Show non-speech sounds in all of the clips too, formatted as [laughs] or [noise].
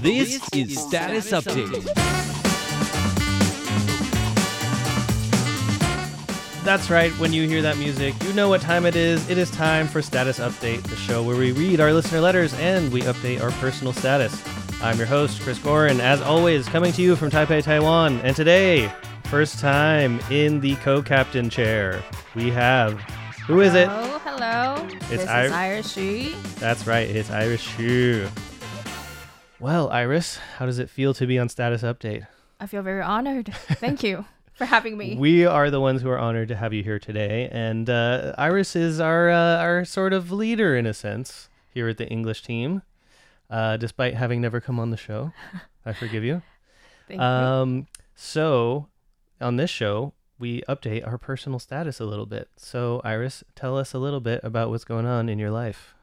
This is Status Update. That's right, when you hear that music, you know what time it is. It is time for Status Update, the show where we read our listener letters and we update our personal status. I'm your host, Chris Gorin, as always, coming to you from Taipei, Taiwan. And today, first time in the co captain chair, we have. Who is it? Hello, hello. this Ir- is Iris Hsu. That's right, it's Iris Hsu. Well, Iris, how does it feel to be on Status Update? I feel very honored. Thank you [laughs] for having me. We are the ones who are honored to have you here today, and uh, Iris is our uh, our sort of leader in a sense here at the English team. Uh, despite having never come on the show, [laughs] I forgive you. Thank you. Um, so on this show, we update our personal status a little bit. So Iris, tell us a little bit about what's going on in your life.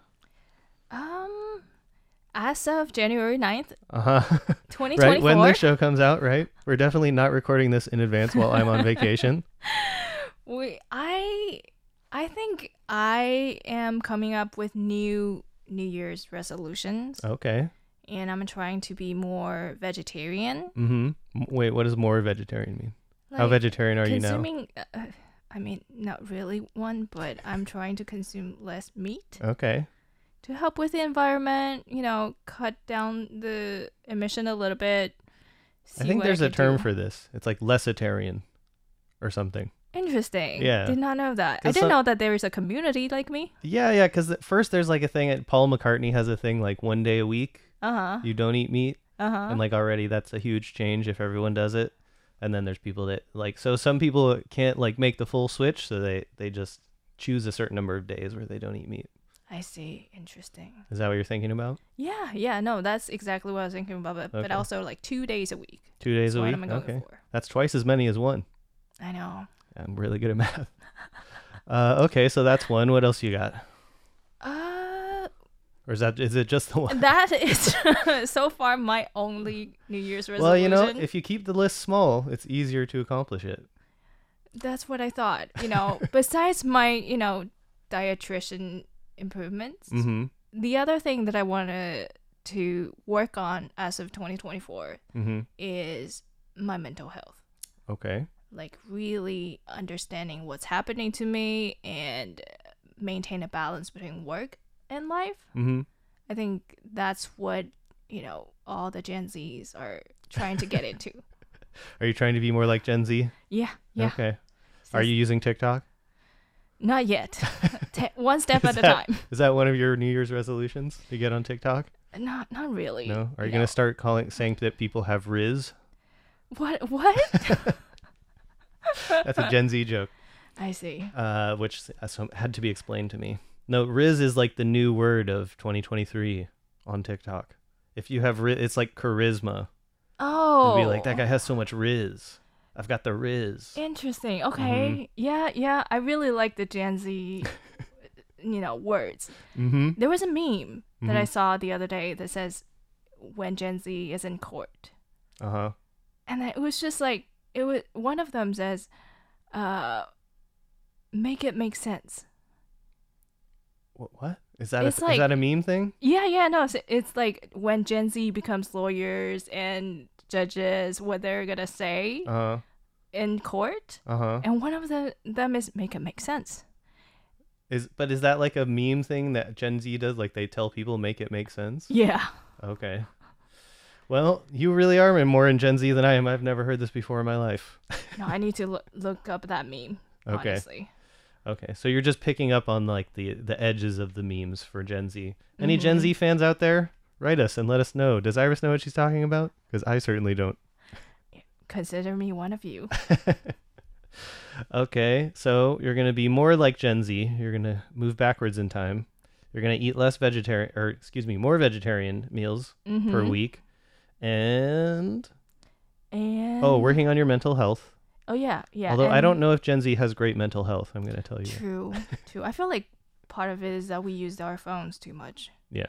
As of January 9th, Uh huh. 2024. [laughs] right when the show comes out, right? We're definitely not recording this in advance while I'm on vacation. [laughs] [laughs] we, I, I think I am coming up with new New Year's resolutions, Okay. and I'm trying to be more vegetarian. Mm-hmm. Wait, what does more vegetarian mean? How vegetarian are you now? consuming, uh, I mean, not really one, but I'm trying to consume less meat. Okay. To help with the environment, you know, cut down the emission a little bit. I think there's a term do. for this. It's like lessitarian or something. Interesting. Yeah. Did not know that. I didn't some- know that there is a community like me. Yeah, yeah, because first there's like a thing, at Paul McCartney has a thing like one day a week Uh huh. you don't eat meat. Uh huh. And like already that's a huge change if everyone does it. And then there's people that like, so some people can't like make the full switch. So they, they just choose a certain number of days where they don't eat meat. I see. Interesting. Is that what you're thinking about? Yeah. Yeah. No, that's exactly what I was thinking about. But, but also like two days a week. Two days a week? Okay. for. That's twice as many as one. I know. I'm really good at math. [laughs] uh, okay, so that's one. What else you got? Uh, Or is that is it just the one? that [laughs] is [laughs] so far my only New Year's resolution. Well, you know, if you keep the list small, it's easier to accomplish it. that's what I thought. You know, besides my, you know, dietitian improvements, Mm-hmm. the other thing that I wanted to work on as of 2024 Mm-hmm. is my mental health. Okay. Like really understanding what's happening to me and maintain a balance between work and life. Mm-hmm. I think that's what, you know, all the Gen Zs are trying to get into. [laughs] Are you trying to be more like Gen Z? Yeah, yeah. Okay. Are you using TikTok? Not yet. [laughs] One step at a time. Is that one of your New Year's resolutions to get on TikTok? Not not really. No. Are you gonna start calling saying that people have Riz? What what? That's a Gen Z joke. [laughs] I see. uh, which so- had to be explained to me. No, Riz is like the new word of 2023 on TikTok. If you have Riz, it's like charisma. Oh. It'd be like that guy has so much Riz. I've got the Riz. Interesting. Mm-hmm. Okay. Yeah, yeah. I really like the Gen Z, you know, words. Mm-hmm. There was a meme that I Mhm. saw the other day that says, "When Gen Z is in court," Uh huh. and it was just like it was. One of them says, "Uh, make it make sense." What? what? Is that It's a, like- is that a meme thing? Yeah, yeah. No, it's, it's like when Gen Z becomes lawyers and judges, what they're gonna say Uh huh. in court, Uh huh. and one of the, them is make it make sense. Is but is that like a meme thing that Gen Z does? Like they tell people make it make sense? Yeah. Okay. Well, you really are more in Gen Z than I am. I've never heard this before in my life. No, I need to look, look up that meme. [laughs] Okay. Honestly. Okay, so you're just picking up on like the the edges of the memes for Gen Z. Any Mm-hmm. Gen Z fans out there? Write us and let us know. Does Iris know what she's talking about? Because I certainly don't. Consider me one of you. [laughs] Okay, so you're gonna be more like Gen Z. You're gonna move backwards in time. You're gonna eat less vegetarian, or excuse me, more vegetarian meals per Mhm. week, and And oh, working on your mental health. Oh yeah, yeah. Although I don't know if Gen Z has great mental health. I'm gonna tell you. True, [laughs] true. I feel like part of it is that we use our phones too much. Yeah.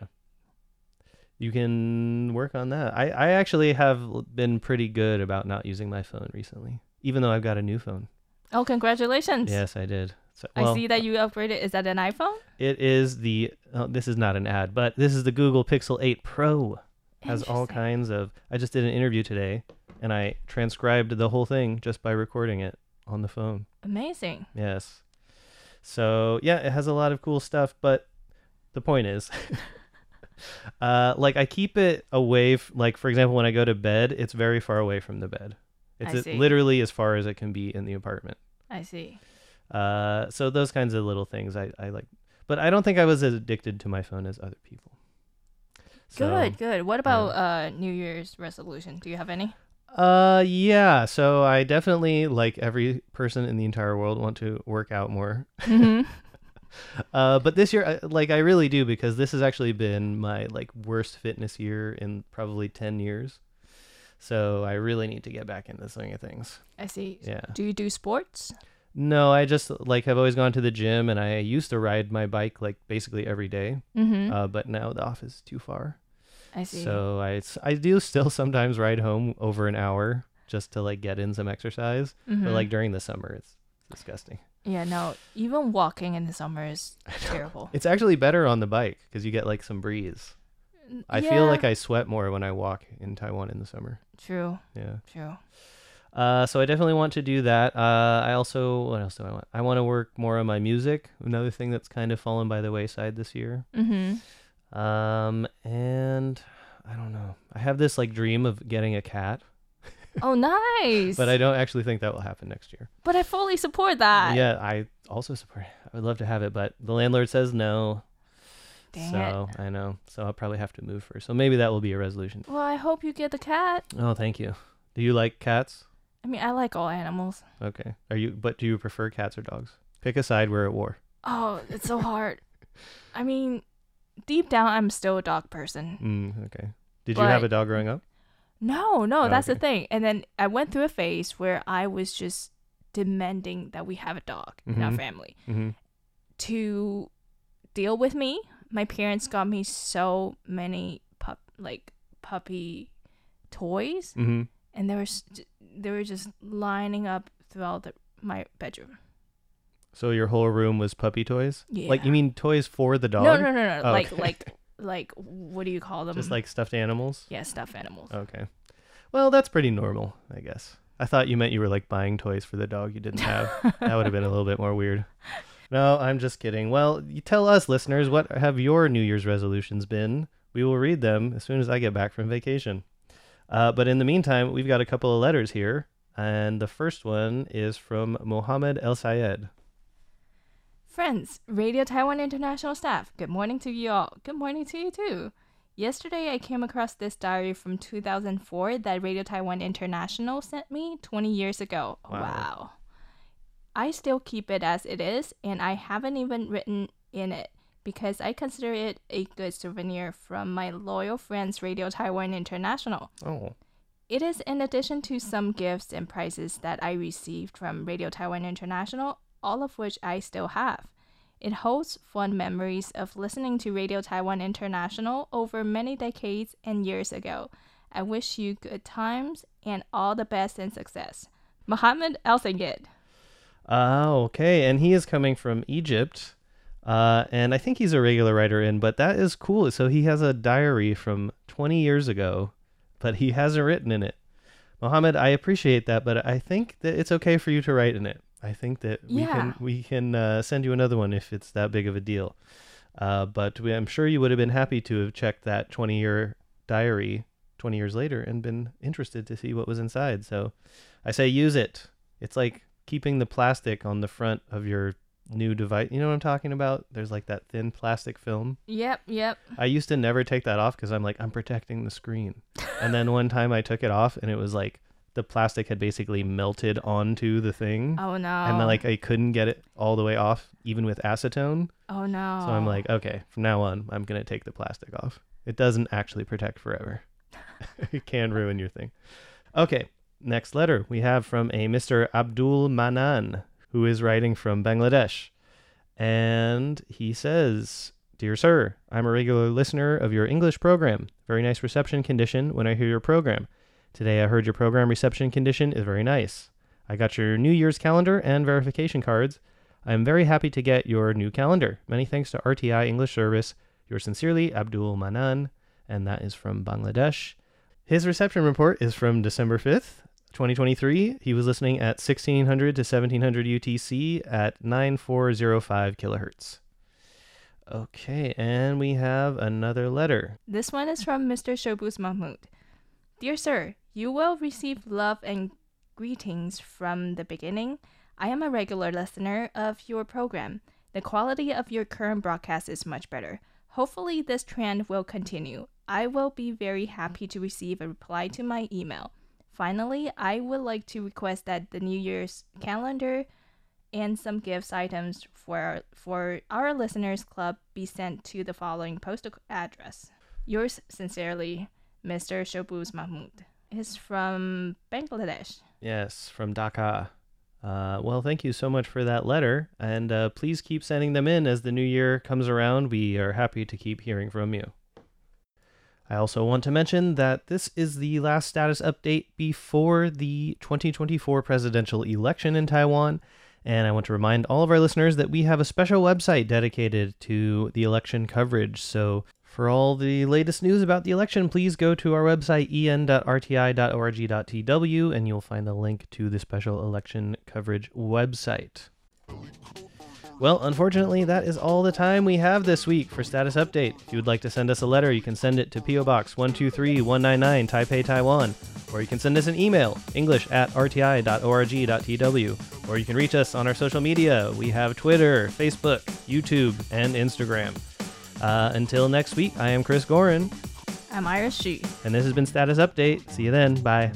You can work on that. I, I actually have been pretty good about not using my phone recently, even though I've got a new phone. Oh, congratulations! Yes, I did. So, well, I see that you upgraded. Is that an iPhone? It is the. Oh, this is not an ad, but this is the Google Pixel 8 Pro. Has all kinds of. I just did an interview today, and I transcribed the whole thing just by recording it on the phone. Amazing. Yes. So yeah, it has a lot of cool stuff, but the point is, [laughs] uh, like I keep it away. F- like for example, when I go to bed, it's very far away from the bed. It's I a- see. literally as far as it can be in the apartment. I see. Uh, so those kinds of little things I, I like, but I don't think I was as addicted to my phone as other people. So, good, good. What about uh New Year's resolution? Do you have any? Uh, yeah. So I definitely, like every person in the entire world, want to work out more. hmm [laughs] Uh, but this year, like I really do because this has actually been my like worst fitness year in probably ten years. So I really need to get back into the swing of things. I see. Yeah. Do you do sports? No, I just like have always gone to the gym, and I used to ride my bike like basically every day. Mm-hmm. Uh, but now the office is too far. I see. So I I do still [laughs] sometimes ride home over an hour just to like get in some exercise. But Mhm. like during the summer, it's disgusting. yeah, no. Even walking in the summer is [laughs] terrible. It's actually better on the bike because you get like some breeze. I feel like I sweat more when I walk in Taiwan in the summer. True. Yeah. True. Uh, so I definitely want to do that. Uh, I also what else do I want? I want to work more on my music. Another thing that's kind of fallen by the wayside this year. Mm-hmm. Um, and I don't know. I have this like dream of getting a cat, [laughs] Oh, nice. but I don't actually think that will happen next year. But I fully support that. yeah, I also support. I would love to have it, but the landlord says no. Dang so I know. So I'll probably have to move first. So maybe that will be a resolution. Well, I hope you get the cat. Oh, thank you. Do you like cats? I mean, I like all animals. Okay. Are you? But do you prefer cats or dogs? Pick a side. We're at war. Oh, it's so hard. [laughs] I mean, deep down, I'm still a dog person. Mm, okay. Did you have But- a dog growing up? No, no, Oh, that's the okay. thing. And then I went through a phase where I was just demanding that we have a dog in our Mhm. family Mm-hmm. to deal with me. My parents got me so many pup like puppy toys, Mm-hmm. and they were s- they were just lining up throughout the, my bedroom. So your whole room was puppy toys? Yeah. Like you mean toys for the dog? No, no, no, no. Oh, like okay. like [laughs] like what do you call them? Just like stuffed animals? yeah, stuffed animals. Okay. Well, that's pretty normal, I guess. I thought you meant you were like buying toys for the dog you didn't have. that would have been a little bit more weird. [laughs] No, I'm just kidding. Well, you tell us, listeners, what have your New Year's resolutions been? We will read them as soon as I get back from vacation. Uh, but in the meantime, we've got a couple of letters here. And the first one is from Mohammed El Sayed. Friends, Radio Taiwan International staff, good morning to you all. Good morning to you too. Yesterday, I came across this diary from 2004 that Radio Taiwan International sent me 20 years ago. Wow. wow. I still keep it as it is, and I haven't even written in it because I consider it a good souvenir from my loyal friends Radio Taiwan International. Oh, It is in addition to some gifts and prizes that I received from Radio Taiwan International, all of which I still have. It holds fond memories of listening to Radio Taiwan International over many decades and years ago. I wish you good times and all the best and success. Mohammed El Sayed. Oh, okay. And he is coming from Egypt. Uh, and I think he's a regular writer in, but that is cool. So he has a diary from 20 years ago, but he hasn't written in it. Mohammed, I appreciate that, but I think that it's okay for you to write in it. I think that we Yeah. can we can uh, send you another one if it's that big of a deal. Uh, but we, I'm sure you would have been happy to have checked that 20 year diary 20 years later and been interested to see what was inside. So I say use it. It's like keeping the plastic on the front of your new device. You know what I'm talking about? There's like that thin plastic film. Yep, yep. I used to never take that off because I'm like, I'm protecting the screen. and then one time I took it off and it was like the plastic had basically melted onto the thing. Oh no. And then like I couldn't get it all the way off even with acetone. oh no. So I'm like, okay, from now on, I'm going to take the plastic off. It doesn't actually protect forever. [laughs] it can ruin your thing. Okay, next letter we have from a Mr. Abdul Manan, who is writing from Bangladesh. And he says, Dear Sir, I'm a regular listener of your English program. Very nice reception condition when I hear your program. Today I heard your program reception condition is very nice. I got your New Year's calendar and verification cards. I am very happy to get your new calendar. Many thanks to RTI English Service. Yours sincerely, Abdul Manan, and that is from Bangladesh. His reception report is from December 5th, 2023. He was listening at 1600 to 1700 UTC at 9405 kilohertz. Okay, and we have another letter. This one is from Mr. Shobuz Mahmood. Dear sir, you will receive love and greetings from the beginning. I am a regular listener of your program. The quality of your current broadcast is much better. Hopefully, this trend will continue. I will be very happy to receive a reply to my email. Finally, I would like to request that the New Year's calendar and some gifts items for for our listeners club be sent to the following postal address. Yours sincerely, Mr. Shobuz Mahmood. Is from Bangladesh. Yes, from Dhaka. Uh, well, thank you so much for that letter, and uh, please keep sending them in as the new year comes around. We are happy to keep hearing from you. I also want to mention that this is the last status update before the 2024 presidential election in Taiwan. And I want to remind all of our listeners that we have a special website dedicated to the election coverage. So for all the latest news about the election, please go to our website, en.rti.org.tw, and you'll find the link to the special election coverage website. Well, unfortunately, that is all the time we have this week for Status Update. If you would like to send us a letter, you can send it to P.O. Box 123199, Taipei, Taiwan. Or you can send us an email, english at rti.org.tw. Or you can reach us on our social media. We have Twitter, Facebook, YouTube, and Instagram. Uh, until next week, I am Chris Gorin, I'm Iris Hsu. and this has been Status Update. See you then. Bye.